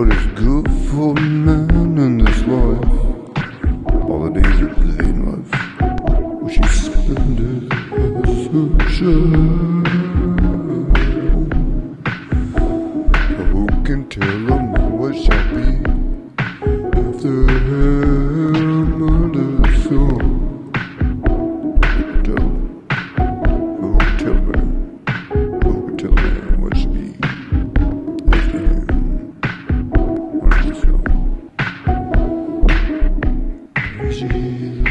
what is good for man in this life All the days of plain life Which is spend as a child Who can tell a what's happening David.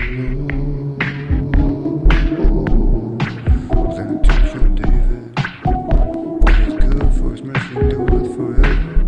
It's good for his mercy, do it forever.